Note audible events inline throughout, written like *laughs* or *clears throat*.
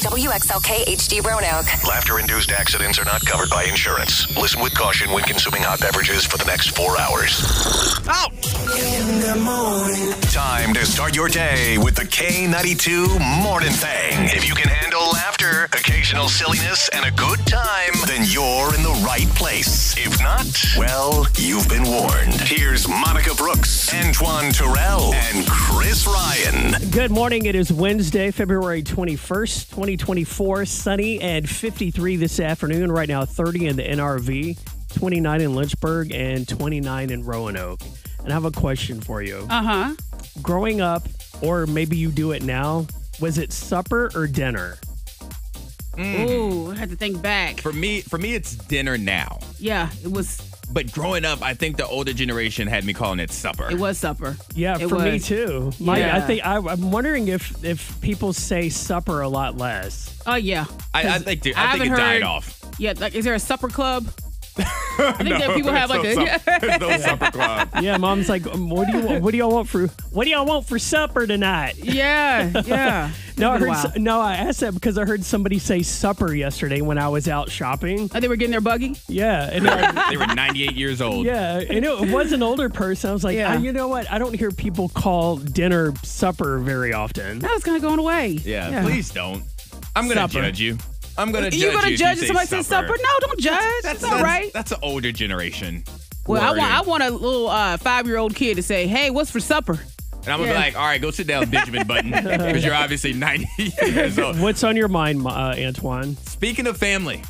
WXLK HD Roanoke. Laughter induced accidents are not covered by insurance. Listen with caution when consuming hot beverages for the next four hours. Out. In the morning. Time to start your day with the K92 Morning Thing. If you can handle laughter, occasional silliness, and a good time, then you're in the right place. If not, well, you've been warned. Here's Monica Brooks, Antoine Terrell, and Chris Ryan. Good morning. It is Wednesday, February 21st, 2024. Sunny and 53 this afternoon. Right now, 30 in the NRV, 29 in Lynchburg, and 29 in Roanoke. And I have a question for you. Uh huh. Growing up, or maybe you do it now, was it supper or dinner? Mm. Ooh, I had to think back. For me, for me, it's dinner now. Yeah, it was. But growing up, I think the older generation had me calling it supper. It was supper. Yeah, It for me was. too. My, I think I, I'm wondering if if people say supper a lot less. Oh yeah. I, I think the- I I think it haven't died heard- off. Yeah, like is there a supper club? *laughs* I think that people have like There's a. no, no supper club. Yeah, mom's like, um, what do you want? What do y'all want for what do y'all want for supper tonight? yeah, yeah. *laughs* No, I heard. a No, I asked that because I heard somebody say supper yesterday when I was out shopping. Oh, they were getting their buggy. Yeah, and it- *laughs* They were 98 years old. yeah, and it was an older person. I was like, Yeah. "Ah, you know what? I don't hear people call dinner supper very often. That was kind of going away. Yeah, please don't. I'm gonna Supper. judge you. I'm gonna judge You gonna judge you if say somebody says supper? No, don't judge. That's, all that's, right. That's an older generation. Well, I want I want a little uh, five year old kid to say, "Hey, what's for supper?" And I'm gonna Yeah. be like, all right, go sit down, Benjamin Button, *laughs* because you're obviously 90 *laughs* years old. What's on your mind, uh, Antoine? Speaking of family,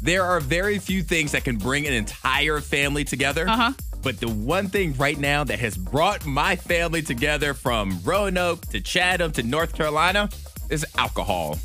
there are very few things that can bring an entire family together. Uh-huh. But the one thing right now that has brought my family together from Roanoke to Chatham to North Carolina is alcohol.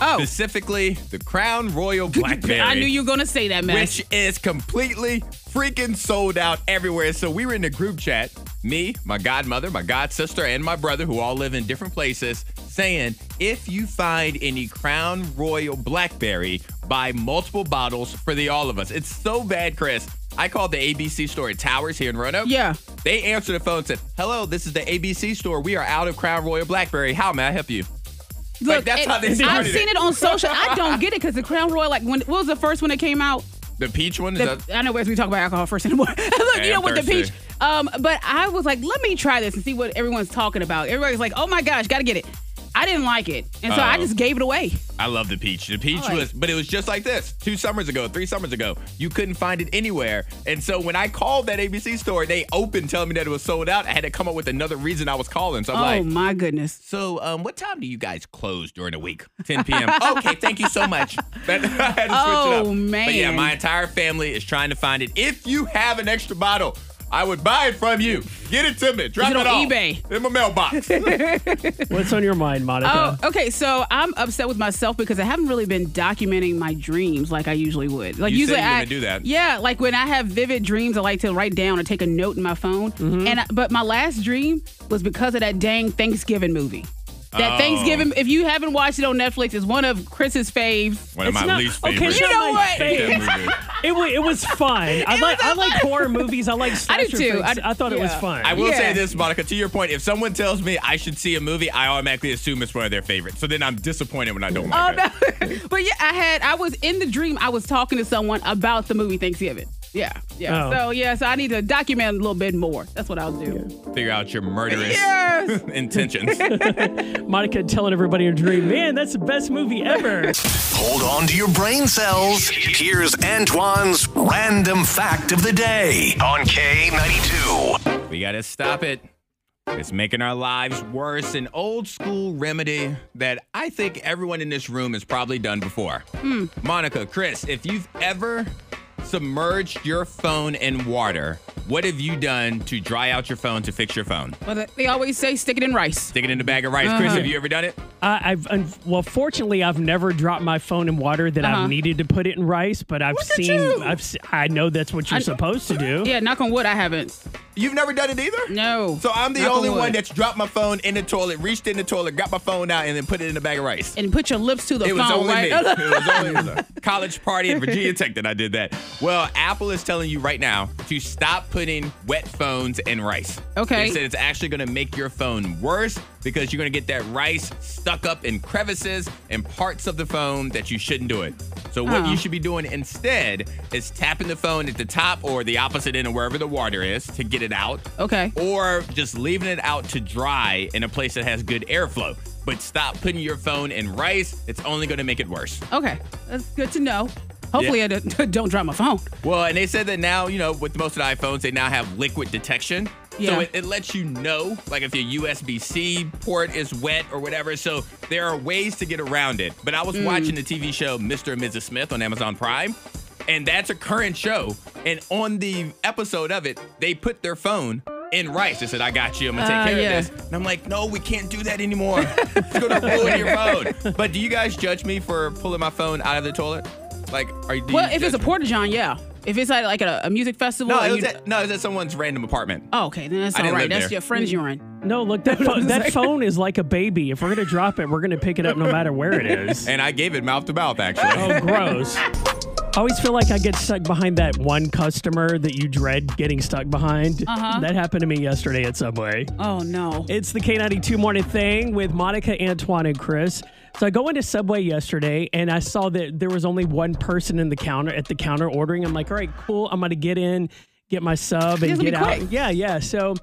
Oh, Specifically, the Crown Royal Blackberry. I knew you were gonna say that, man. Which is completely freaking sold out everywhere. So we were in a group chat, me, my godmother, my god sister, and my brother, who all live in different places, saying if you find any Crown Royal Blackberry, buy multiple bottles for the all of us. It's so bad, Chris. I called the ABC store at Towers here in Roanoke. Yeah. They answered the phone and said, Hello, this is the ABC store. We are out of Crown Royal Blackberry. How may I help you? Look, Like, that's it- how they I've seen it on social. I don't get it because the Crown Royal, like, when what was the first one that came out? The peach one? Is The, that- I know as we talk about alcohol first anymore. *laughs* Look, Hey, you know, I'm with the peach. Um, but I was like, let me try this and see what everyone's talking about. Everybody's like, oh my gosh, gotta get it. I didn't like it, and so I Oh. just gave it away. I love the peach. The peach was, but it was just like this. Two summers ago, three summers ago, you couldn't find it anywhere. And so when I called that ABC store, they opened telling me that it was sold out. I had to come up with another reason I was calling. So I'm like, oh like, my goodness. so um, what time do you guys close during the week? 10 p.m. *laughs* okay, thank you so much. *laughs* That, I had to switch it up. Oh, But yeah, man. my entire family is trying to find it. If you have an extra bottle, I would buy it from you. Get it to me. Drop it it, on off eBay? in my mailbox. *laughs* What's on your mind, Monica? Oh, okay. So I'm upset with myself because I haven't really been documenting my dreams like I usually would. Like You usually you were I do that. Yeah, like when I have vivid dreams, I like to write down or take a note in my phone. Mm-hmm. And I, but my last dream was because of that dang Thanksgiving movie. That Oh. Thanksgiving, if you haven't watched it on Netflix, is one of Chris's faves. One of It's my not- least okay, favorites. it's You know what? favorite. That movie. *laughs* It, wa- it was fun. I like I like horror movies. I like *laughs* I do too. I- I, thought it was fun. I will Yeah. say this, Monica, to your point, if someone tells me I should see a movie, I automatically assume it's one of their favorites. So then I'm disappointed when I don't Oh like it. no! *laughs* but yeah, I had I was in the dream. I was talking to someone about the movie Thanksgiving. Yeah, yeah. Oh. So yeah, so I need to document a little bit more. That's what I'll do. Figure out your murderous Yes. *laughs* intentions. *laughs* Monica telling everybody in a dream, man, that's the best movie ever. Hold on to your brain cells. Here's Antoine's random fact of the day on K92. we gotta stop it. It's making our lives worse. An old school remedy that I think everyone in this room has probably done before. Hmm. Monica, Chris, if you've ever submerged your phone in water, what have you done to dry out your phone to fix your phone? Well, they always say stick it in rice. Stick it in a bag of rice. Chris, Uh-huh. have you ever done it? I, I've un- well, fortunately, I've never dropped my phone in water that Uh-huh. I've needed to put it in rice, but I've Look seen. I've se- I know that's what you're I- supposed to do. Yeah, knock on wood, I haven't. You've never done it either? No. So I'm the only one that's dropped my phone in the toilet, reached in the toilet, got my phone out, and then put it in a bag of rice. and put your lips to the It was phone, only right? me. It was only a *laughs* college party at Virginia *laughs* Tech that I did that. Well, Apple is telling you right now to stop putting wet phones in rice. Okay. They said it's actually going to make your phone worse because you're going to get that rice stuck up in crevices and parts of the phone that you shouldn't do it. So what Oh. you should be doing instead is tapping the phone at the top or the opposite end of wherever the water is to get it out. Okay. Or just leaving it out to dry in a place that has good airflow. But stop putting your phone in rice. It's only going to make it worse. Okay. That's good to know. Hopefully, I don't, *laughs* don't drop my phone. Well, and they said that now, you know, with most of the iPhones, they now have liquid detection. Yeah. So it, it lets you know, like if your USB C port is wet or whatever. So there are ways to get around it. But I was Mm. watching the TV show Mr. and Mrs. Smith on Amazon Prime, and that's a current show. And on the episode of it, they put their phone in rice. They said, I got you. I'm going to take Uh, care yeah. of this. And I'm like, no, we can't do that anymore. it's going to ruin your *laughs* phone. But do you guys judge me for pulling my phone out of the toilet? Like, are you? do Well, you if it's a judge porta john, yeah. If it's at like a, a music festival, No, and it was you- at, no, it was at someone's random apartment. oh, okay, then that's I all didn't right. live That's there. your friend's urine. No, look, that, *laughs* phone, that phone is like a baby. If we're going to drop it, we're going to pick it up no matter where it is. And I gave it mouth to mouth, actually. Oh, gross. I always feel like I get stuck behind that one customer that you dread getting stuck behind. Uh-huh. That happened to me yesterday at Subway. Oh no. It's the K92 morning thing with Monica, Antoine, and Chris. So I go into Subway yesterday and I saw that there was only one person in the counter at the counter ordering. I'm like, all right, cool. I'm gonna get in, get my sub, and get out. quick. Yeah, yeah. So,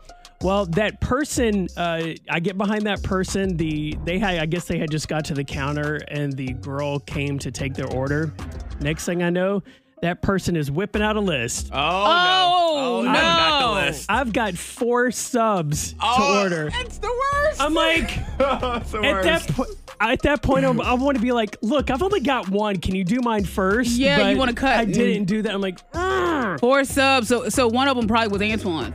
well, that person, uh, I get behind that person. The they had, I guess they had just got to the counter and the girl came to take their order. Next thing I know, that person is whipping out a list. Oh, Oh, no. Oh, not no. the list. I've got four subs Oh, to order. It's the worst. I'm like. *laughs* it's the At worst. that point, at that point, I'm, I want to be like, look, I've only got one. Can you do mine first? Yeah, you wanna cut. I didn't mm. do that. I'm like, "Ugh." Four subs. So so one of them probably was Antoine.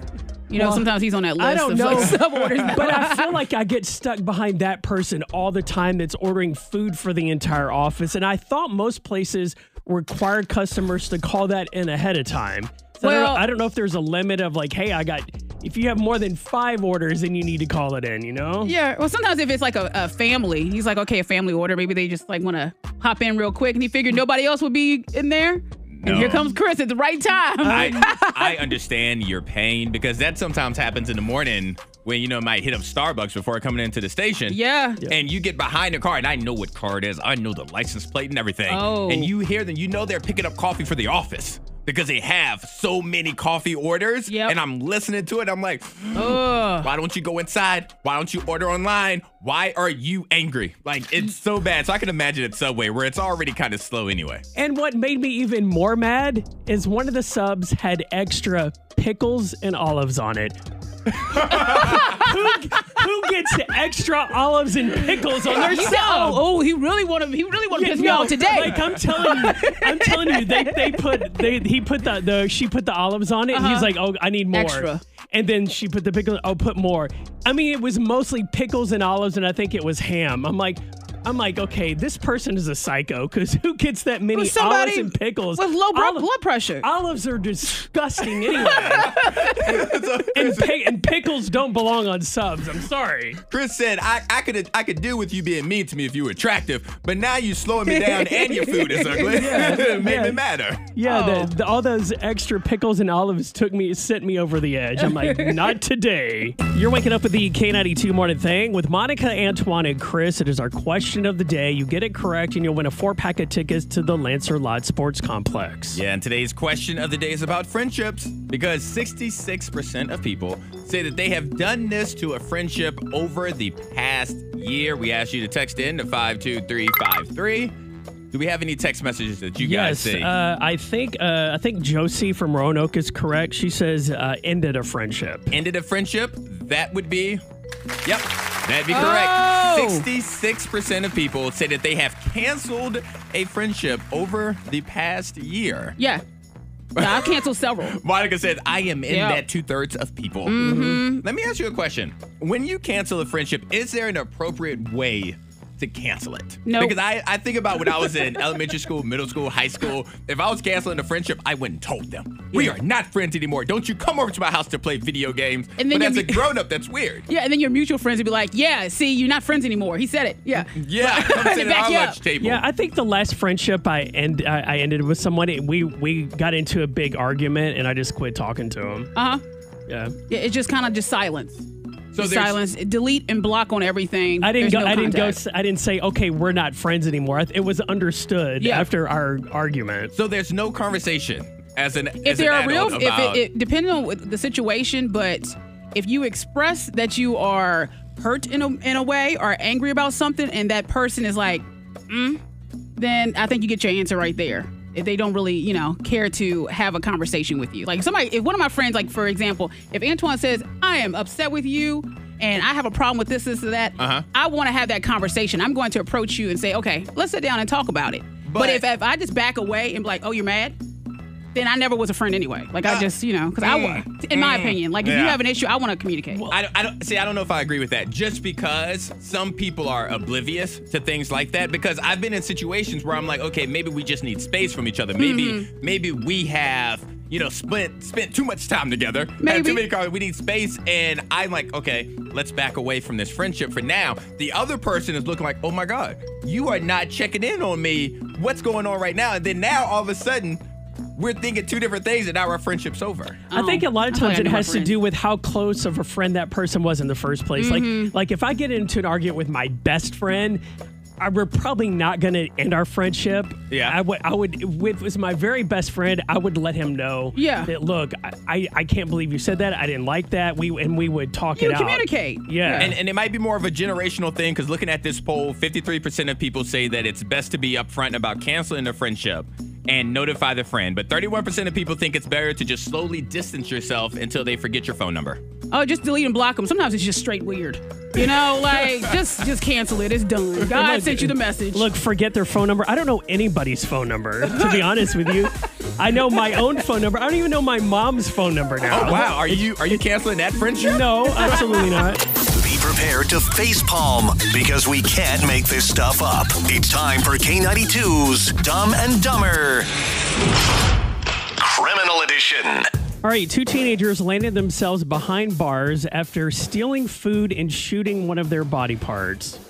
You know, Well, sometimes he's on that list I don't of know. like *laughs* sub orders. *laughs* but I feel like I get stuck behind that person all the time that's ordering food for the entire office. And I thought most places require customers to call that in ahead of time. So I, don't Well- know, I don't know if there's a limit of like, hey, I got, if you have more than five orders, then you need to call it in, you know? Yeah. Well, sometimes if it's like a, a family, he's like, okay, a family order. Maybe they just like want to hop in real quick, and he figured nobody else would be in there. And here comes Chris at the right time. I, *laughs* I understand your pain because that sometimes happens in the morning when you know it might hit up Starbucks before coming into the station. yeah. And you get behind the car, and I know what car it is. I know the license plate and everything. Oh. And you hear them, you know they're picking up coffee for the office because they have so many coffee orders. Yep. And I'm listening to it. I'm like, *gasps* Ugh. why don't you go inside? Why don't you order online? Why are you angry? Like, it's so bad. So I can imagine at Subway where it's already kind of slow anyway. And what made me even more mad is one of the subs had extra pickles and olives on it. Who, who gets extra olives and pickles on their You said, oh, oh, he really wanted to. He really wanted to piss me no, off today. Like I'm telling you, I'm telling you, they they put they he put the the she put the olives on it, and he's Uh-huh. like, oh, I need more. Extra. And then she put the pickles. Oh, put more. I mean, it was mostly pickles and olives, and I think it was ham. I'm like. I'm like, okay, this person is a psycho because who gets that many With olives and pickles? with low blood, Oli- blood pressure. Olives are disgusting *laughs* anyway. and, pi- and pickles don't belong on subs. I'm sorry. Chris said, I, I could I could deal with you being mean to me if you were attractive, but now you're slowing me down *laughs* and your food is ugly. Yeah, *laughs* it made yeah. me madder. Yeah, Oh. the, the, all those extra pickles and olives took me, sent me over the edge. I'm like, not today. You're waking up with the K92 morning thing with Monica, Antoine, and Chris. It is our question of the day. You get it correct, and you'll win a four pack of tickets to the Lancerlot Sports Complex. Yeah, and today's question of the day is about friendships because 66% of people say that they have done this to a friendship over the past year. We asked you to text in to 52353. Do we have any text messages that you guys Yes, see? uh, I think uh, I think Josie from Roanoke is correct. She says uh, ended a friendship. Ended a friendship? That would be, yep, that'd be correct. Oh. 66% of people say that they have canceled a friendship over the past year. yeah. Yeah, I canceled several. *laughs* Monica says, I am in Yeah. that two thirds of people. Mm-hmm. Let me ask you a question. When you cancel a friendship, is there an appropriate way to cancel it. Nope. Because I, I think about when I was in *laughs* elementary school, middle school, high school. If I was canceling a friendship, I wouldn't told them, we are not friends anymore. Don't you come over to my house to play video games. And then but as a *laughs* grown up, that's weird. Yeah, and then your mutual friends would be like, "Yeah, see, you're not friends anymore." He said it. Yeah. Yeah, *laughs* come sit at back our up. lunch table. Yeah, I think the last friendship I end I, I ended with someone, we we got into a big argument, and I just quit talking to him. Uh huh. Yeah, Yeah, it's just kind of just silence. So silence. Delete and block on everything. I didn't There's go. no I didn't go. contact. s- I didn't say okay, we're not friends anymore. I th- It was understood Yeah. after our argument. So there's no conversation as an if as there an are real, adult if about, it, it depending on what the situation, but if you express that you are hurt in a in a way or angry about something, and that person is like, mm, then I think you get your answer right there. If they don't really, you know, care to have a conversation with you, like somebody, if one of my friends, like for example, if Antoine says, "I am upset with you," and I have a problem with this, this, or that, Uh-huh. I want to have that conversation. I'm going to approach you and say, "Okay, let's sit down and talk about it." But, But- if, if I just back away and be like, "Oh, you're mad," then I never was a friend anyway. Like I ah. just, you know, because I, mm. wa- in my mm. opinion, like if you Yeah. have an issue, I want to communicate. I don't, I don't see. I don't know if I agree with that. Just because some people are oblivious to things like that. Because I've been in situations where I'm like, okay, maybe we just need space from each other. Maybe, Mm-hmm. maybe we have, you know, spent spent too much time together. Had Maybe. too many cars. We need space, and I'm like, okay, let's back away from this friendship for now. The other person is looking like, oh my god, you are not checking in on me. What's going on right now? And then now all of a sudden. We're thinking two different things, and now our friendship's over. I think a lot of I feel like times it has to do with how close of a friend that person was in the first place. Mm-hmm. Like, like if I get into an argument with my best friend, I, we're probably not going to end our friendship. Yeah. I would. I would. With was my very best friend, I would let him know. Yeah. That look, I, I, I can't believe you said that. I didn't like that. We and we would talk You it out. communicate. Yeah. And, and it might be more of a generational thing because looking at this poll, 53% of people say that it's best to be upfront about canceling a friendship and notify the friend. But 31% of people think it's better to just slowly distance yourself until they forget your phone number. Oh, just delete and block them. Sometimes it's just straight weird. You know, *laughs* like just just cancel it. It's done. God Look, sent you the message. Look, forget their phone number. I don't know anybody's phone number, to be honest with you. I know my own phone number. I don't even know my mom's phone number now. Oh, wow. Are you are you canceling that friendship? No, absolutely not. Be prepared to facepalm because we can't make this stuff up. It's time for K92's Dumb and Dumber Criminal Edition. All right, two teenagers landed themselves behind bars after stealing food and shooting one of their body parts.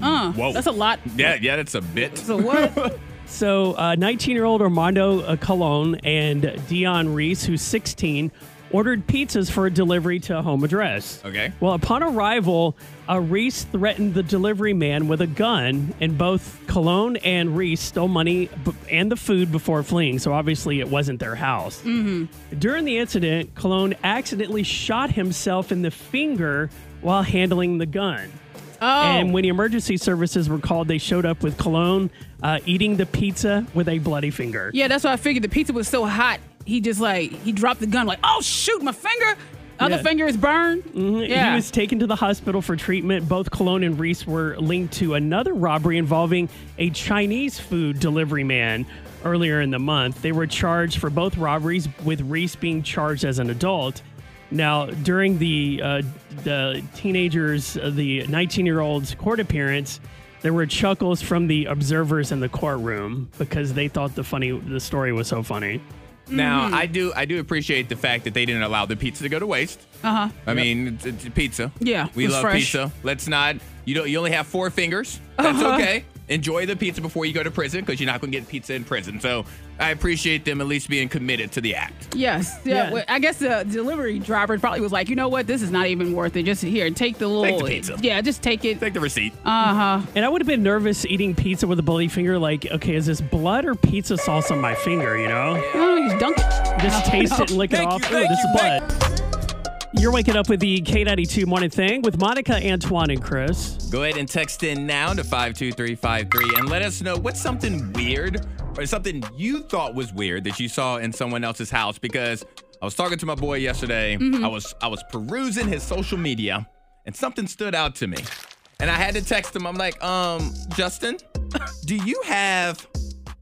uh, Whoa. that's a lot. Yeah, yeah, that's a bit. *laughs* So what? So, 19 year old Armando uh, Colon and Dion Reese, who's 16, ordered pizzas for a delivery to a home address. Okay. Well, upon arrival, uh, Reese threatened the delivery man with a gun, and both Colon and Reese stole money b- and the food before fleeing. So obviously, it wasn't their house. Mm-hmm. During the incident, Colon accidentally shot himself in the finger while handling the gun. Oh, And when the emergency services were called, they showed up with Colon uh, eating the pizza with a bloody finger. yeah. That's why I figured the pizza was so hot. He just like he dropped the gun. Like, oh shoot, my finger. Other Yeah. finger is burned. Yeah. He was taken to the hospital for treatment. Both Colon and Reese were linked to another robbery involving a Chinese food delivery man earlier in the month. They were charged for both robberies, with Reese being charged as an adult. Now, during the uh, the teenagers, uh, the 19 year old's court appearance, there were chuckles from the observers in the courtroom because they thought the funny the story was so funny. Now, I do I do appreciate the fact that they didn't allow the pizza to go to waste. uh huh. I mean, it's, it's pizza. Yeah, we love fresh. pizza. Let's not. You don't. You only have four fingers. That's Uh-huh. okay. Enjoy the pizza before you go to prison because you're not going to get pizza in prison. So I appreciate them at least being committed to the act. Yes. Yeah. Yeah. well, I guess the delivery driver probably was like, you know what, this is not even worth it. Just here, take the little. the pizza. Yeah, just take it. Take the receipt. Uh huh. And I would have been nervous eating pizza with a bloody finger. Like, okay, is this blood or pizza sauce on my finger? You know, Oh, you just dunk it. just *laughs* taste it and lick it off. you, Ooh, thank this is you, blood. You're waking up with the K92 morning thing with Monica, Antoine, and Chris. Go ahead and text in now to 52353 and let us know what's something weird or something you thought was weird that you saw in someone else's house because I was talking to my boy yesterday. I was I was perusing his social media and something stood out to me. And I had to text him. I'm like, "Um, Justin, do you have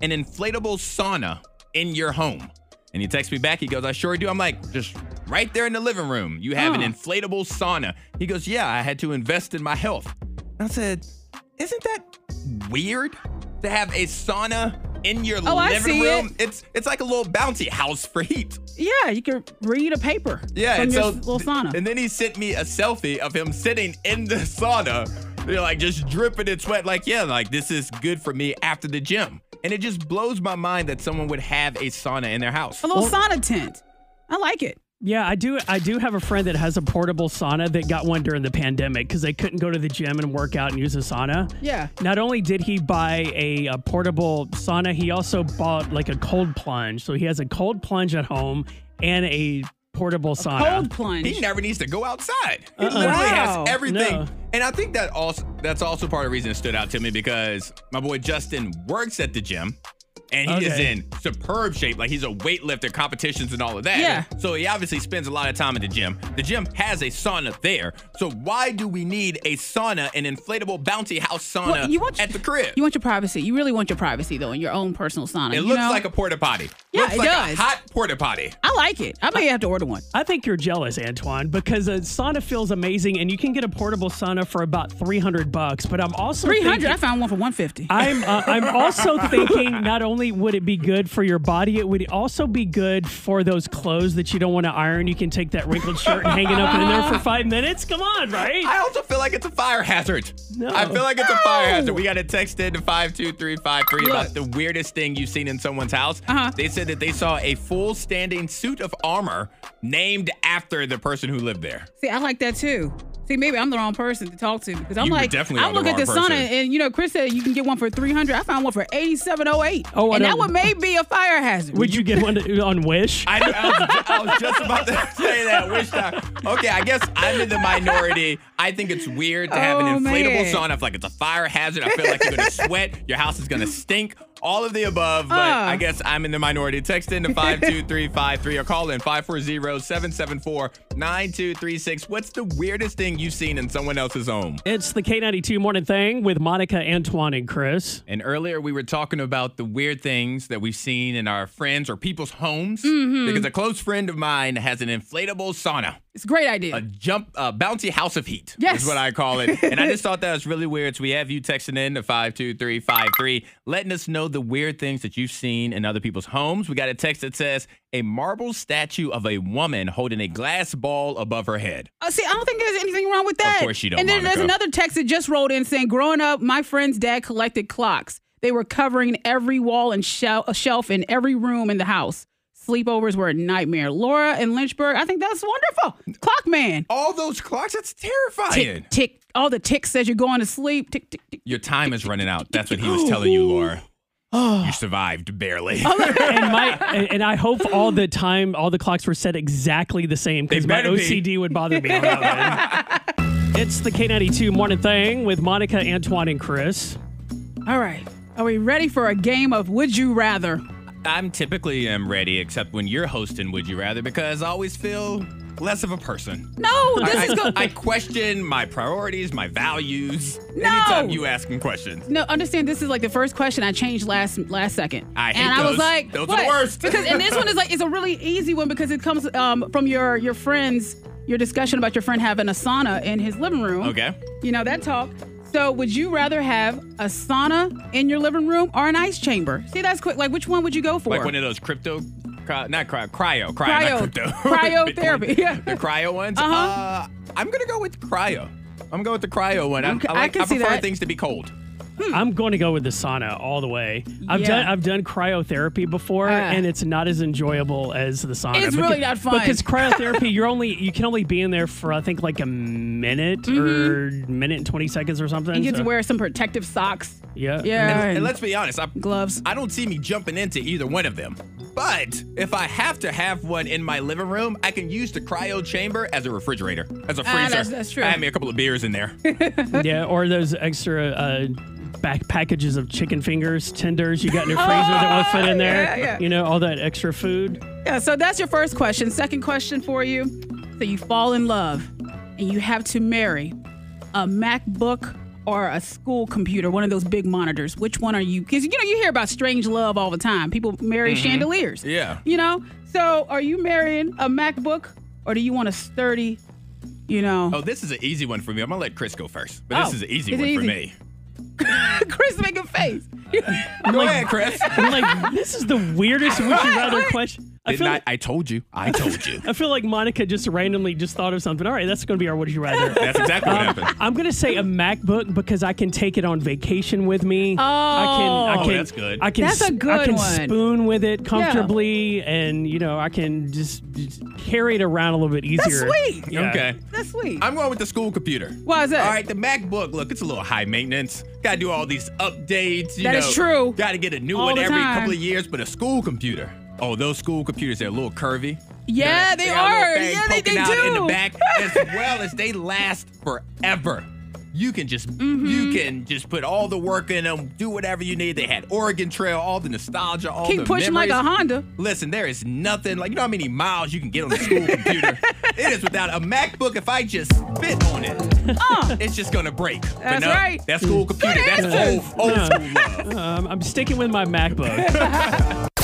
an inflatable sauna in your home?" And he texts me back. He goes, I sure do. I'm like, just right there in the living room. You have an inflatable sauna. He goes, Yeah, I had to invest in my health. And I said, isn't that weird to have a sauna in your Oh, I living see room? it. It's it's like a little bouncy house for heat. Yeah, you can read a paper. Yeah, from and your so little sauna. and then he sent me a selfie of him sitting in the sauna, You're like just dripping in sweat. Like, yeah, like this is good for me after the gym. And it just blows my mind that someone would have a sauna in their house. a little sauna tent. I like it. Yeah, I do. I do have a friend that has a portable sauna that got one during the pandemic because they couldn't go to the gym and work out and use a sauna. Yeah. Not only did he buy a, a portable sauna, he also bought like a cold plunge. So he has a cold plunge at home and a portable sauna. Cold plunge. He never needs to go outside. He Uh-uh. literally Wow. has everything. No. And I think that also that's also part of the reason it stood out to me because my boy Justin works at the gym. And he is in superb shape. Like he's a weightlifter, competitions and all of that. Yeah. So he obviously spends a lot of time at the gym. The gym has a sauna there. So why do we need a sauna, an inflatable bouncy house sauna Well, you want at the crib? You want your privacy. You really want your privacy though in your own personal sauna. it you looks know? like a porta potty. Yeah, looks it like does. a hot porta potty. I like it. I may have to order one. I think you're jealous, Antoine, because a sauna feels amazing, and you can get a portable sauna for about three hundred bucks. But I'm also Three hundred. I found one for one fifty. I'm uh, I'm also *laughs* thinking not only would it be good for your body, it would also be good for those clothes that you don't want to iron. You can take that wrinkled shirt and hang it up in there for five minutes. Come on, right? I also feel like it's a fire hazard. No. I feel like it's a fire hazard. We got to text in to 52353 about the weirdest thing you've seen in someone's house. Uh-huh. They said that they saw a full standing suit of armor named after the person who lived there. See, I like that too. See, maybe I'm the wrong person to talk to because I'm You like, definitely I are the look at the wrong sauna person. and you know, Chris said you can get one for 300. I found one for 8708. Oh, oh and that don't- one may be a fire hazard. Would you get one to- on Wish? I, I, was, I was just about to *laughs* say that. Wish time. Okay, I guess I'm in the minority. I think it's weird to have Oh, an inflatable man. sauna. I feel like it's a fire hazard. I feel like you're going to sweat. Your house is going to stink. All of the above, but Ah. I guess I'm in the minority. Text in to 52353 or call in 540-774-9236. What's the weirdest thing you've seen in someone else's home? It's the K92 Morning Thing with Monica, Antoine, and Chris. And earlier we were talking about the weird things that we've seen in our friends or people's homes Mm-hmm. because a close friend of mine has an inflatable sauna. It's a great idea. a jump, a bouncy house of heat. Yes. is what I call it. And I just *laughs* thought that was really weird. So we have you texting in to five two three five three, letting us know the weird things that you've seen in other people's homes. We got a text that says a marble statue of a woman holding a glass ball above her head. Uh, see, I don't think there's anything wrong with that. Of course you don't, And then there's another text that just rolled in saying, growing up, my friend's dad collected clocks. They were covering every wall and shel- a shelf in every room in the house. Sleepovers were a nightmare. Laura in Lynchburg, I think that's wonderful. Clock man. All those clocks, that's terrifying. Tick, tick. All the ticks as you're going to sleep. Tick, tick, tick. Your time is running out. That's what he was telling you, Laura. *gasps* Oh. You survived barely. *laughs* and my and I hope all the time all the clocks were set exactly the same because They my better be. OCD would bother me on that one. It's the K92 Morning Thing with Monica, Antoine, and Chris. All right. Are we ready for a game of Would You Rather? I'm typically am ready, except when you're hosting Would You Rather, because I always feel less of a person. No, this I, is good. I question my priorities, my values. No. Anytime you asking questions. No, understand this is like the first question I changed last last second. I hate and I was those. like, Those are the worst. Because and this one is like it's a really easy one because it comes um, from your your friends your discussion about your friend having a sauna in his living room. Okay. You know that talk. So would you rather have a sauna in your living room or an ice chamber? See, that's quick. Like, which one would you go for? Like one of those crypto, cry, not cryo, cryo, cryo, Cryo- not crypto. *laughs* cryotherapy, yeah. The cryo ones. Uh-huh. Uh, I'm gonna go with cryo. I'm gonna go with the cryo one. I, Okay, I, I like, I see prefer that. things to be cold. I'm going to go with the sauna all the way. I've Yeah. done I've done cryotherapy before, Ah. and it's not as enjoyable as the sauna. It's Beca- really not fun. because *laughs* cryotherapy. You're only you can only be in there for I think like a minute or minute and twenty seconds or something. Mm-hmm. you get so- to wear some protective socks. yeah, Yeah. And, and and let's be honest, I, gloves. I don't see me jumping into either one of them. But if I have to have one in my living room, I can use the cryo chamber as a refrigerator, as a freezer. Ah, that's- that's true. I have me a couple of beers in there. *laughs* yeah, or those extra. Uh, Back packages of chicken fingers, tenders you got in your freezer that won't fit in oh, there. yeah, yeah. You know, all that extra food. Yeah, so that's your first question. Second question for you. So you fall in love and you have to marry a MacBook or a school computer, one of those big monitors. Which one are you? Because you know you hear about strange love all the time. People marry mm-hmm. chandeliers. Yeah. You know. So are you marrying a MacBook or do you want a sturdy, you know? Oh, this is an easy one for me. I'm gonna let Chris go first, but Oh, this is an easy is it one for me. *laughs* Chris making face. Go ahead, Chris. I'm like, this is the weirdest would you rather question. I Didn't feel, I, like, I told you. I told you. *laughs* I feel like Monica just randomly just thought of something. All right, that's going to be our would you rather. *laughs* That's exactly what um, happened. I'm gonna say a MacBook because I can take it on vacation with me. I can. I Oh. can. Oh, that's good. I can. That's a s- I good can one. spoon with it comfortably, and you know I can just, just carry it around a little bit easier. That's sweet. Yeah. Okay. That's sweet. I'm going with the school computer. Why is that? All right, the MacBook, look, it's a little high maintenance. Got to do all these updates. You That know, is true. Got to get a new All one every time. couple of years. But a school computer, oh, those school computers, they're a little curvy. yeah, they, got a little are. Yeah, they, poking they out do. in the back, as *laughs* well as they last forever. You can just Mm-hmm. you can just put all the work in them, do whatever you need. They had Oregon Trail, all the nostalgia, all Keep the pushing like a. Honda. Listen, there is nothing like you know how many miles you can get on a school computer. *laughs* It is without a MacBook. If I just spit on it, it's just gonna break. But Uh. That's no, right. That school computer. That's answers. old, old school love. Um, I'm sticking with my MacBook. *laughs*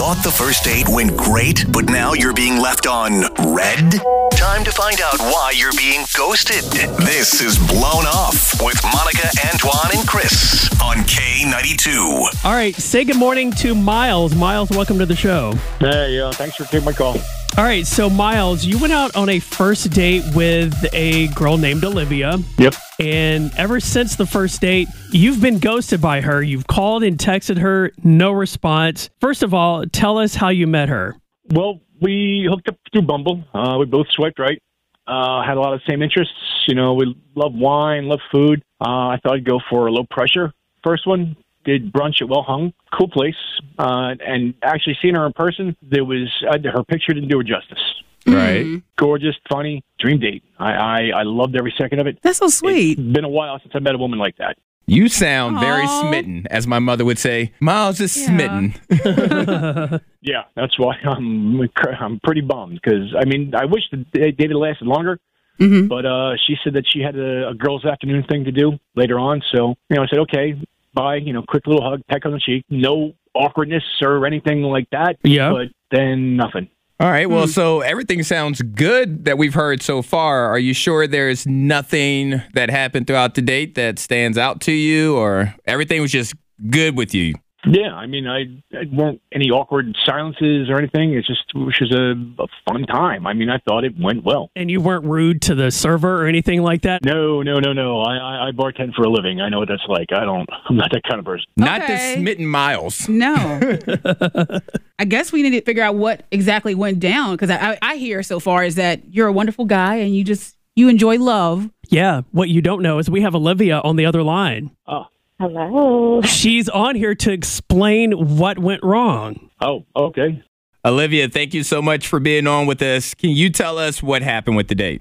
Thought the first date went great, but now you're being left on red? Time to find out why you're being ghosted. This is Blown Off with Monica, Antoine, and Chris on K92. All right, say good morning to Miles. Miles, welcome to the show. Hey, uh, thanks for taking my call. All right, so Miles, you went out on a first date with a girl named Olivia. Yep. And ever since the first date, you've been ghosted by her. You've called and texted her, no response. First of all, tell us how you met her. Well, we hooked up through Bumble. Uh, we both swiped right. Uh, had a lot of the same interests. You know, we love wine, love food. Uh, I thought I'd go for a low pressure. First one, did brunch at Well Hung. Cool place. Uh, and actually seeing her in person, there was uh, her picture didn't do her justice. Right. Gorgeous, funny, dream date. I, I, I loved every second of it. That's so sweet. It's been a while since I met a woman like that. You sound very smitten, as my mother would say. Miles is Yeah. smitten. *laughs* Yeah, that's why *laughs* I'm I'm pretty bummed because I mean I wish the date had lasted longer, Mm-hmm. but uh, she said that she had a, a girls' afternoon thing to do later on. So you know I said okay, bye. You know, quick little hug, peck on the cheek, no awkwardness or anything like that. Yeah. but then nothing. All right. Well, hmm. so everything sounds good that we've heard so far. Are you sure there's nothing that happened throughout the date that stands out to you, or everything was just good with you? Yeah, I mean, I, I weren't any awkward silences or anything. It's just it was just a, a fun time. I mean, I thought it went well. And you weren't rude to the server or anything like that? No, no, no, no. I, I, I bartend for a living. I know what that's like. I don't. I'm not that kind of person. Not the smitten Miles. No. *laughs* I guess we need to figure out what exactly went down because I, I, I hear so far is that you're a wonderful guy and you just you enjoy love. Yeah. What you don't know is we have Olivia on the other line. Oh, Hello. She's on here to explain what went wrong. oh, okay. Olivia, thank you so much for being on with us. Can you tell us what happened with the date?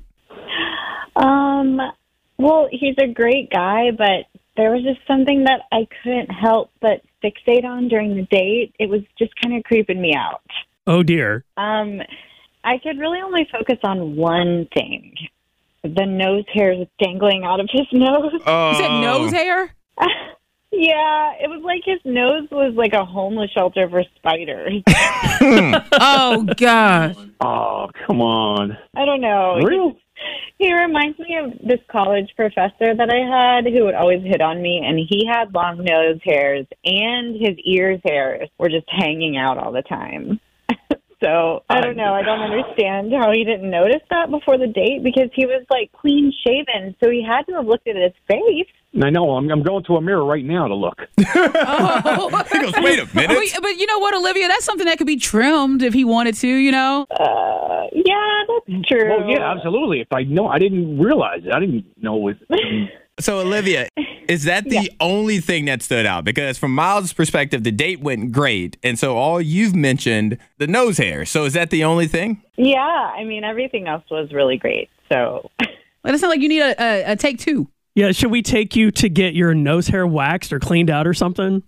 Um, well, he's a great guy, but there was just something that I couldn't help but fixate on during the date. It was just kind of creeping me out. Oh, dear. Um, I could really only focus on one thing. The nose hairs dangling out of his *laughs* nose. Oh, You said nose hair? *laughs* yeah, it was like his nose was like a homeless shelter for spiders. *laughs* Oh gosh. Oh, come on. I don't know. Real? He reminds me of this college professor that I had who would always hit on me, and he had long nose hairs, and his ears hairs were just hanging out all the time. So I don't know. I don't understand how he didn't notice that before the date because he was like clean shaven, so he had to have looked at his face. I know. I'm, I'm going to a mirror right now to look. Oh. *laughs* He goes, wait a minute. But, but you know what, Olivia? That's something that could be trimmed if he wanted to. You know. Uh, yeah, that's true. Well, yeah, absolutely. If I know, I didn't realize it. I didn't know it. *laughs* So, Olivia, *laughs* is that the only thing that stood out? Because from Miles' perspective, the date went great. And so all you've mentioned, the nose hair. So is that the only thing? Yeah, I mean everything else was really great. So *laughs* But it sounds like you need a, a, a take two. Yeah, should we take you to get your nose hair waxed or cleaned out or something?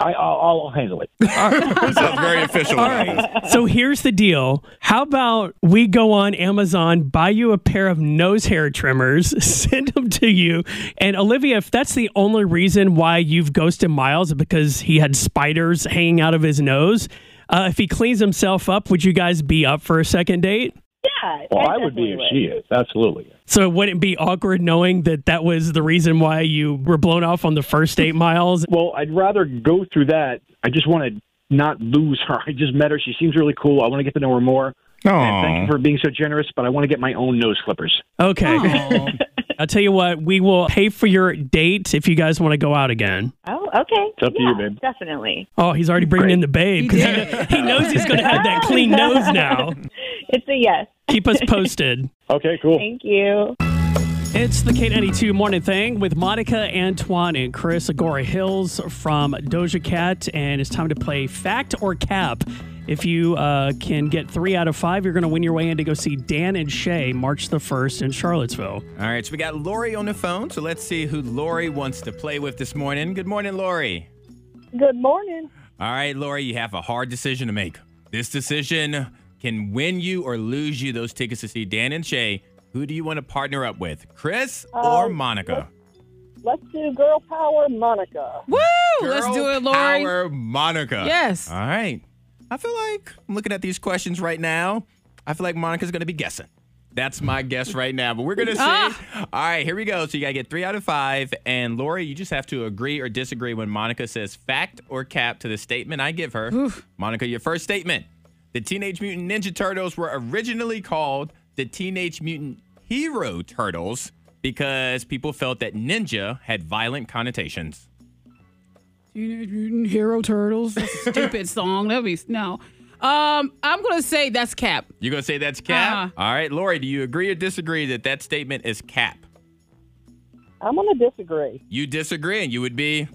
I, I'll, I'll handle it. *laughs* Sounds very official. All right. So here's the deal. How about we go on Amazon, buy you a pair of nose hair trimmers, *laughs* send them to you. And Olivia, if that's the only reason why you've ghosted Miles because he had spiders hanging out of his nose, uh, if he cleans himself up, would you guys be up for a second date? Yeah, Yeah. Well, I would be if definitely she is. Absolutely. So it wouldn't be awkward knowing that that was the reason why you were blown off on the first eight miles. Well, I'd rather go through that. I just want to not lose her. I just met her. She seems really cool. I want to get to know her more. And thank you for being so generous, but I want to get my own nose clippers. Okay. Oh. *laughs* I'll tell you what, we will pay for your date if you guys want to go out again. Oh, okay. It's up to you, babe. Definitely. Oh, he's already bringing Great. in the babe because he, he knows he's going to have that clean *laughs* nose now. It's a yes. Keep us posted. *laughs* Okay, cool. Thank you. It's the K92 Morning Thing with Monica, Antoine, and Chris Agora Hills from Doja Cat. And it's time to play Fact or Cap. If you uh, can get three out of five, you're going to win your way in to go see Dan and Shay March the 1st in Charlottesville. All right, so we got Lori on the phone. So let's see who Lori wants to play with this morning. Good morning, Lori. Good morning. All right, Lori, you have a hard decision to make. This decision can win you or lose you those tickets to see Dan and Shay. Who do you want to partner up with, Chris or Um, Monica? Let's do girl power, Monica. Woo! Let's do it, Lori. Power Monica. Yes. All right. I feel like I'm looking at these questions right now. I feel like Monica's going to be guessing. That's my guess right now, but we're going *laughs* to see. Ah. All right, here we go. So you got to get three out of five. And Lori, you just have to agree or disagree when Monica says fact or cap to the statement I give her. Monica, your first statement. The Teenage Mutant Ninja Turtles were originally called the Teenage Mutant Hero Turtles because people felt that ninja had violent connotations. Teenage Mutant Hero Turtles. Stupid *laughs* song. That'd be no. Um, I'm gonna say that's Cap. You gonna say that's cap? Uh-huh. All right, Lori, do you agree or disagree that that statement is cap? I'm going to disagree. You disagree, and you would be,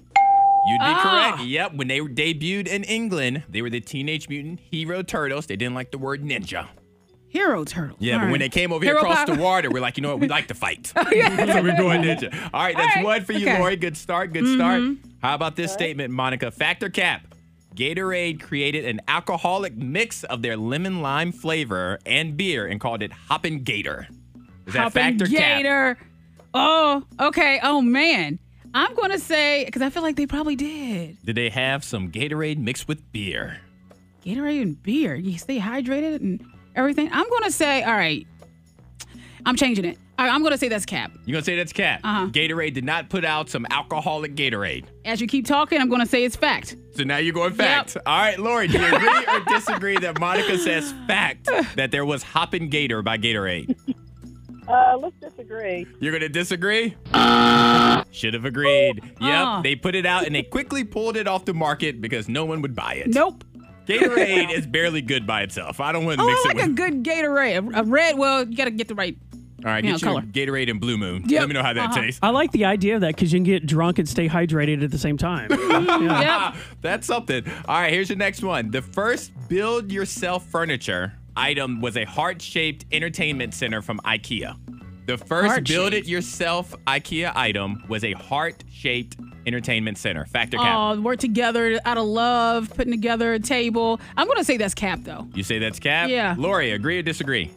you'd be Ah. correct. Yep, when they debuted in England, they were the Teenage Mutant Hero Turtles. They didn't like the word ninja. Hero Turtles. Yeah, All but when they came over here across power- the water, we're like, you know what? We like to fight. *laughs* *laughs* so we're going ninja. All right, that's All right, one for you, okay. Lori. Good start. Good start. How about this statement, Monica? Factor cap? Gatorade created an alcoholic mix of their lemon lime flavor and beer and called it Hoppin' Gator. Is that Hoppin' fact or cap? Gator. Oh, okay. Oh man. I'm gonna say because I feel like they probably did. Did they have some Gatorade mixed with beer? Gatorade and beer. You stay hydrated and everything. I'm gonna say, all right. I'm changing it. I'm gonna say that's Cap. You're gonna say that's cap? Uh-huh. Gatorade did not put out some alcoholic Gatorade. As you keep talking, I'm gonna say it's fact. So now you're going fact. All right, Lori, do you agree *laughs* or disagree that Monica says fact *sighs* that there was Hoppin' Gator by Gatorade? Uh, let's disagree. You're gonna disagree? Should have agreed. Yep, Uh. they put it out and they quickly pulled it off the market because no one would buy it. Nope. Gatorade is barely good by itself. I don't want to Oh, mix I it like a with. good Gatorade. A, a red. Well, you gotta get the right. All right, you get know, your color. Gatorade and Blue Moon. Yep. Let me know how that Uh-huh. tastes. I like the idea of that because you can get drunk and stay hydrated at the same time. *laughs* Yeah. Yep. *laughs* That's something. All right, here's your next one. The first build yourself furniture item was a heart shaped entertainment center from IKEA. The first build it yourself IKEA item was a heart shaped entertainment center. Factor cap. Oh, we're together out of love, putting together a table. I'm gonna say that's Cap though. you say that's cap? Yeah. Lori, agree or disagree?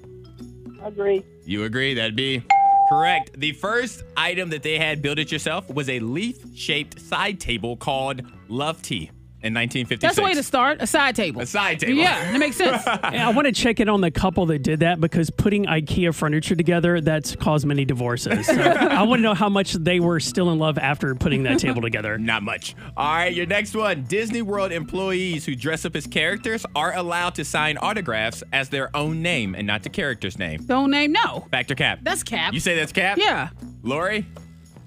Agree. You agree? That'd be correct. The first item that they had build it yourself was a leaf shaped side table called Lövet in 1956. That's the way to start. A side table. A side table. Yeah, that makes sense. *laughs* Yeah, I want to check in on the couple that did that because putting IKEA furniture together, that's caused many divorces. So *laughs* I want to know how much they were still in love after putting that table together. *laughs* Not much. All right, your next one. Disney World employees who dress up as characters are allowed to sign autographs as their own name and not the character's name. Don't name no. Factor cap. That's Cap. You say that's cap? yeah. Lori,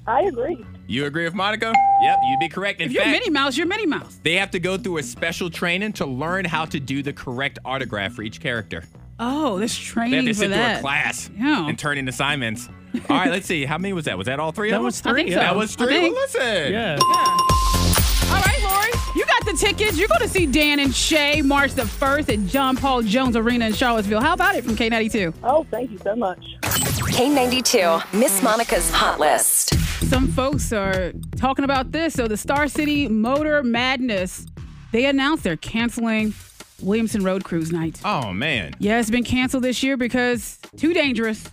I agree. You agree with Monica? Yep, you'd be correct. In If you're fact, Minnie Mouse, you're Minnie Mouse. they have to go through a special training to learn how to do the correct autograph for each character. Oh, there's They have training to for sit that. through a class Yeah. and turn in assignments. All right, let's see. How many was that? Was that all three That of them? was I three. think yeah. so. That was I three. think. Well, listen. Yeah. All right, Lori, you got the tickets. You're going to see Dan and Shay March the 1st at John Paul Jones Arena in Charlottesville. How about it from K92? Oh, thank you so much. K92, Miss Monica's Hot List. Some folks are talking about this. So, the Star City Motor Madness, they announced they're canceling Williamson Road Cruise Night. Oh, man. Yeah, it's been canceled this year because too dangerous.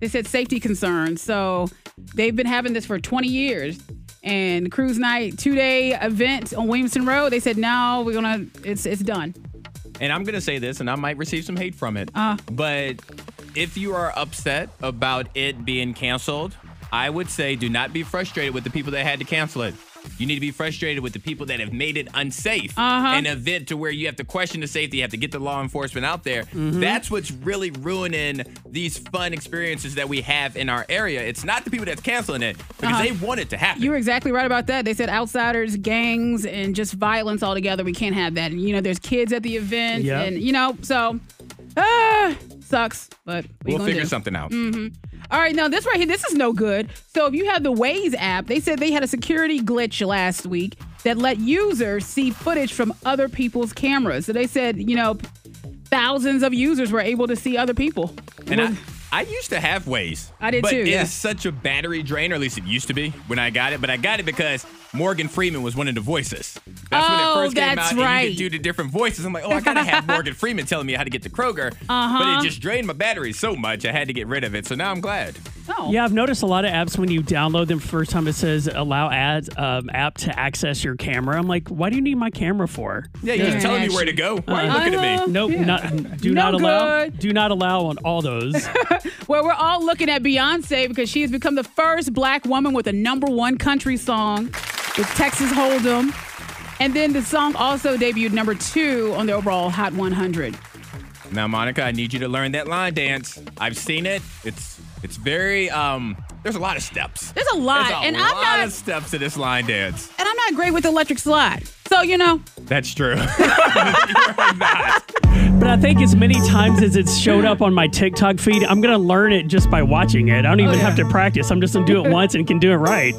They said safety concerns. So they've been having this for 20 years. And cruise night, two day event on Williamson Road. They said now we're gonna it's it's done. And I'm going to say this, and I might receive some hate from it, Uh. but if you are upset about it being canceled, I would say do not be frustrated with the people that had to cancel it. You need to be frustrated with the people that have made it unsafe. Uh-huh. An event to where you have to question the safety, you have to get the law enforcement out there. Mm-hmm. That's what's really ruining these fun experiences that we have in our area. It's not the people that's canceling it because Uh-huh. they want it to happen. You were exactly right about that. They said outsiders, gangs, and just violence altogether. We can't have that. And you know, there's kids at the event, Yep. and you know, so ah, sucks. But we'll figure do? something out. Mm-hmm. All right, now this right here, this is no good. So if you have the Waze app, they said they had a security glitch last week that let users see footage from other people's cameras. So they said, you know, thousands of users were able to see other people. And I, I used to have Waze. I did but too, It yeah. is such a battery drain, or at least it used to be when I got it. But I got it because Morgan Freeman was one of the voices. That's when it Oh, first came that's out, and you could do the different voices. I'm like, oh, I gotta have *laughs* Morgan Freeman telling me how to get to Kroger. Uh-huh. But it just drained my battery so much, I had to get rid of it. So now I'm glad. Oh. Yeah, I've noticed a lot of apps when you download them first time it says allow ads um, app to access your camera. I'm like, why do you need my camera for? Yeah, you're Yeah. just telling me where to go. Why are you looking at Uh-huh. me? Nope, Yeah. not, do No not allow. good. Do not allow on all those. *laughs* Well, we're all looking at Beyonce because she has become the first black woman with a number one country song with Texas Hold'em. And then the song also debuted number two on the overall Hot 100. Now, Monica, I need you to learn that line dance. I've seen it. It's it's very um. There's a lot of steps. There's a lot, There's a and lot I'm not, of steps to this line dance. and I'm not great with electric slide. So you know, That's true. *laughs* *laughs* But I think as many times as it's showed up on my TikTok feed, I'm gonna learn it just by watching it. I don't even Oh, yeah. have to practice. I'm just gonna do it once and can do it right.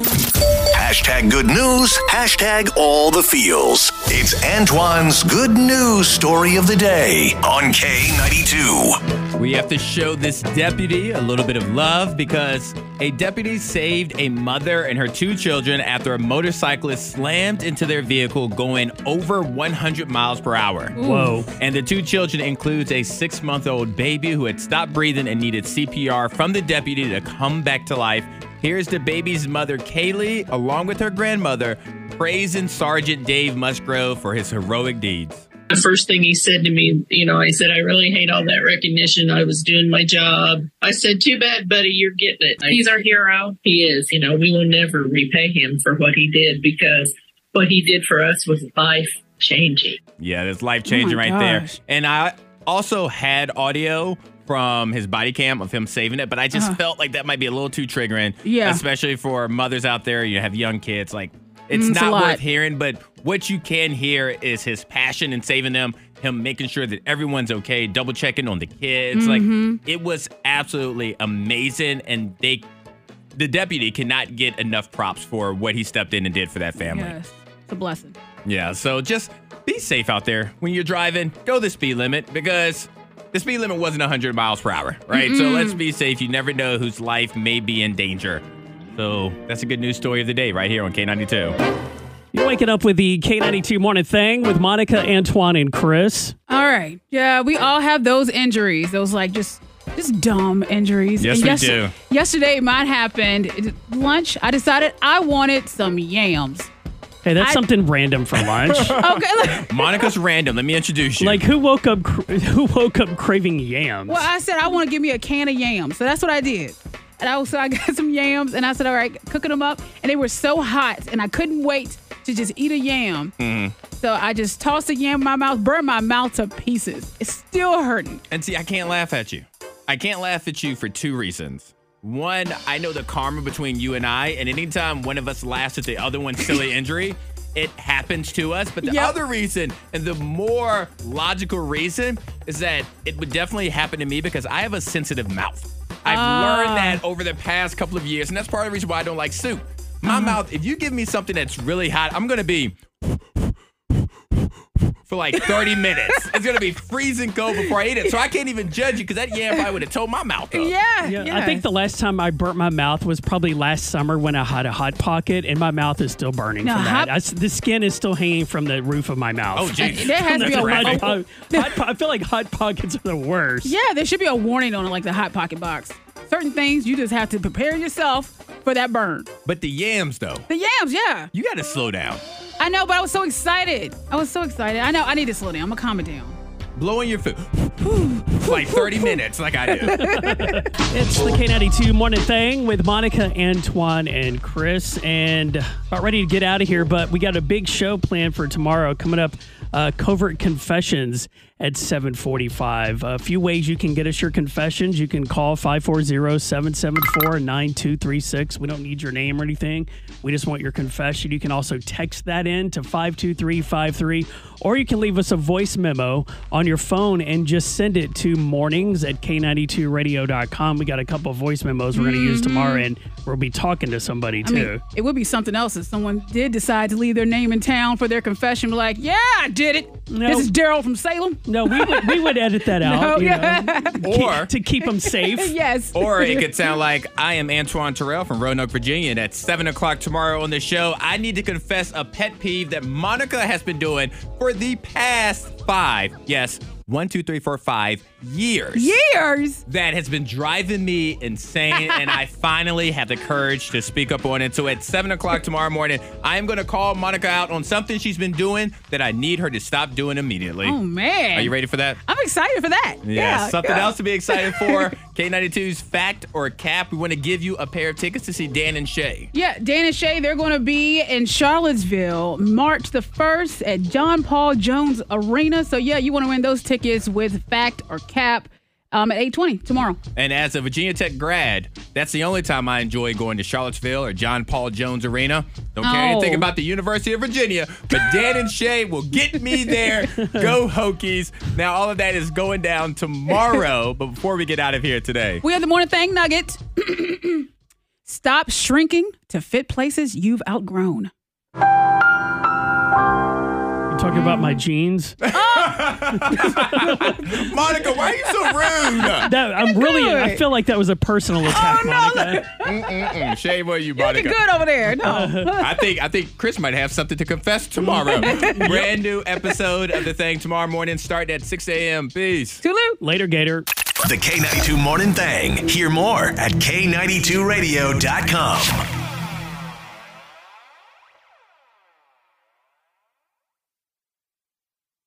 Hashtag good news. Hashtag all the feels. It's Antoine's good news story of the day on K92. We have to show this deputy a little bit of love because a deputy saved a mother and her two children after a motorcyclist slammed into their vehicle going over 100 miles per hour. Whoa. And the two children includes a six month old baby who had stopped breathing and needed CPR from the deputy to come back to life. Here's the baby's mother, Kaylee, along with her grandmother, praising Sergeant Dave Musgrove for his heroic deeds. the first thing he said to me, you know, I said, I really hate all that recognition. I was doing my job. I said, too bad, buddy, you're getting it. He's our hero. He is. You know, we will never repay him for what he did because what he did for us was life changing. Yeah, that's life changing Oh my right there. And I also had audio from his body cam of him saving it, but I just felt like that might be a little too triggering. Uh-huh. Yeah. Especially for mothers out there, you have young kids. Like, it's Mm, it's not worth hearing, but what you can hear is his passion in saving them, him making sure that everyone's okay, double checking on the kids. Mm-hmm. Like, it was absolutely amazing. And they, the deputy cannot get enough props for what he stepped in and did for that family. yes, it's a blessing. Yeah, so just be safe out there when you're driving. Go the speed limit because the speed limit wasn't 100 miles per hour, right? So let's be safe. You never know whose life may be in danger. So that's a good news story of the day right here on K92. You're waking up with the K92 morning thing with Monica, Antoine, and Chris. All right, yeah, we all have those injuries. Those like just. Just dumb injuries. Yes, And we do. Yesterday, mine happened. Lunch, I decided I wanted some yams. Hey, that's I- something random for lunch. *laughs* Okay, look, Monica's random. Let me introduce you. like who woke up? cr- *laughs* Who woke up craving yams? Well, I said I want to give me a can of yams, so that's what I did. And I so I *laughs* got some yams, and I said, all right, cooking them up, and they were so hot, and I couldn't wait to just eat a yam. Mm-hmm. So I just tossed a yam in my mouth, burned my mouth to pieces. It's still hurting. And see, I can't laugh at you. I can't laugh at you for two reasons. One, I know the karma between you and I, and anytime one of us laughs at the other one's silly *laughs* injury, it happens to us. But the Yep. other reason, and the more logical reason, is that it would definitely happen to me because I have a sensitive mouth. I've Ah. learned that over the past couple of years, and that's part of the reason why I don't like soup. My Uh-huh. mouth, if you give me something that's really hot, I'm gonna be for like 30 minutes. It's gonna be freezing cold before I eat it. So I can't even judge you because that yam probably would have told my mouth up. Yeah, Yeah, I think the last time I burnt my mouth was probably last summer when I had a hot pocket, and my mouth is still burning No, from that. hot- I s the skin is still hanging from the roof of my mouth. Oh, *laughs* geez. there has to be a, a- hot po- hot po- I feel like hot pockets are the worst. yeah, there should be a warning on it, like the hot pocket box. Certain things you just have to prepare yourself for that burn. But the yams, though, The yams, yeah, you gotta slow down. I know, but I was so excited. I was so excited. I know I need to slow down. I'm gonna calm it down. Blowing your food. *laughs* like 30 minutes, like I do. *laughs* It's the K92 morning thing with Monica, Antoine, and Chris. And about ready to get out of here, but we got a big show planned for tomorrow coming up. Uh, Covert Confessions at 745. A few ways you can get us your confessions. You can call 540-774-9236. We don't need your name or anything. We just want your confession. You can also text that in to 52353 or you can leave us a voice memo on your phone and just send it to mornings at k92radio.com. We got a couple of voice memos we're going to use tomorrow and we'll be talking to somebody I too. mean, it would be something else if someone did decide to leave their name in town for their confession. Like, yeah, I did it. No. This is Daryl from Salem. no, we would, we would edit that *laughs* out No, you yeah. know, Or to keep them safe. *laughs* yes. Or it could sound like I am Antoine Terrell from Roanoke, Virginia, and at 7 o'clock tomorrow on the show, I need to confess a pet peeve that Monica has been doing for the past five, yes, one, two, three, four, five years. years. That has been driving me insane, *laughs* and I finally have the courage to speak up on it. So at 7 o'clock tomorrow morning, I am going to call Monica out on something she's been doing that I need her to stop doing immediately. Oh man. Are you ready for that? I'm excited for that. Yeah, Yeah. something yeah. else to be excited for. *laughs* K92's Fact or Cap. We want to give you a pair of tickets to see Dan and Shay. Yeah, Dan and Shay, they're going to be in Charlottesville March the 1st at John Paul Jones Arena. So, yeah, you want to win those tickets with Fact or Cap um, at 820 tomorrow. And as a Virginia Tech grad, that's the only time I enjoy going to Charlottesville or John Paul Jones Arena. Don't care Oh. anything about the University of Virginia, but Dan and Shay will get me there. *laughs* Go Hokies. Now, all of that is going down tomorrow, *laughs* but before we get out of here today, We have the morning thing nugget. *clears throat* Stop shrinking to fit places you've outgrown. You talking about my jeans? *laughs* Monica, why are you so rude? That I'm really. I feel like that was a personal oh, attack, no, Monica. Shame on you, Looking Monica. good over there. No. *laughs* I think I think Chris might have something to confess tomorrow. *laughs* Brand new episode of the thing tomorrow morning, starting at 6 a.m. Peace. Tulu. Later, Gator. The K92 Morning Thing. Hear more at K92Radio.com.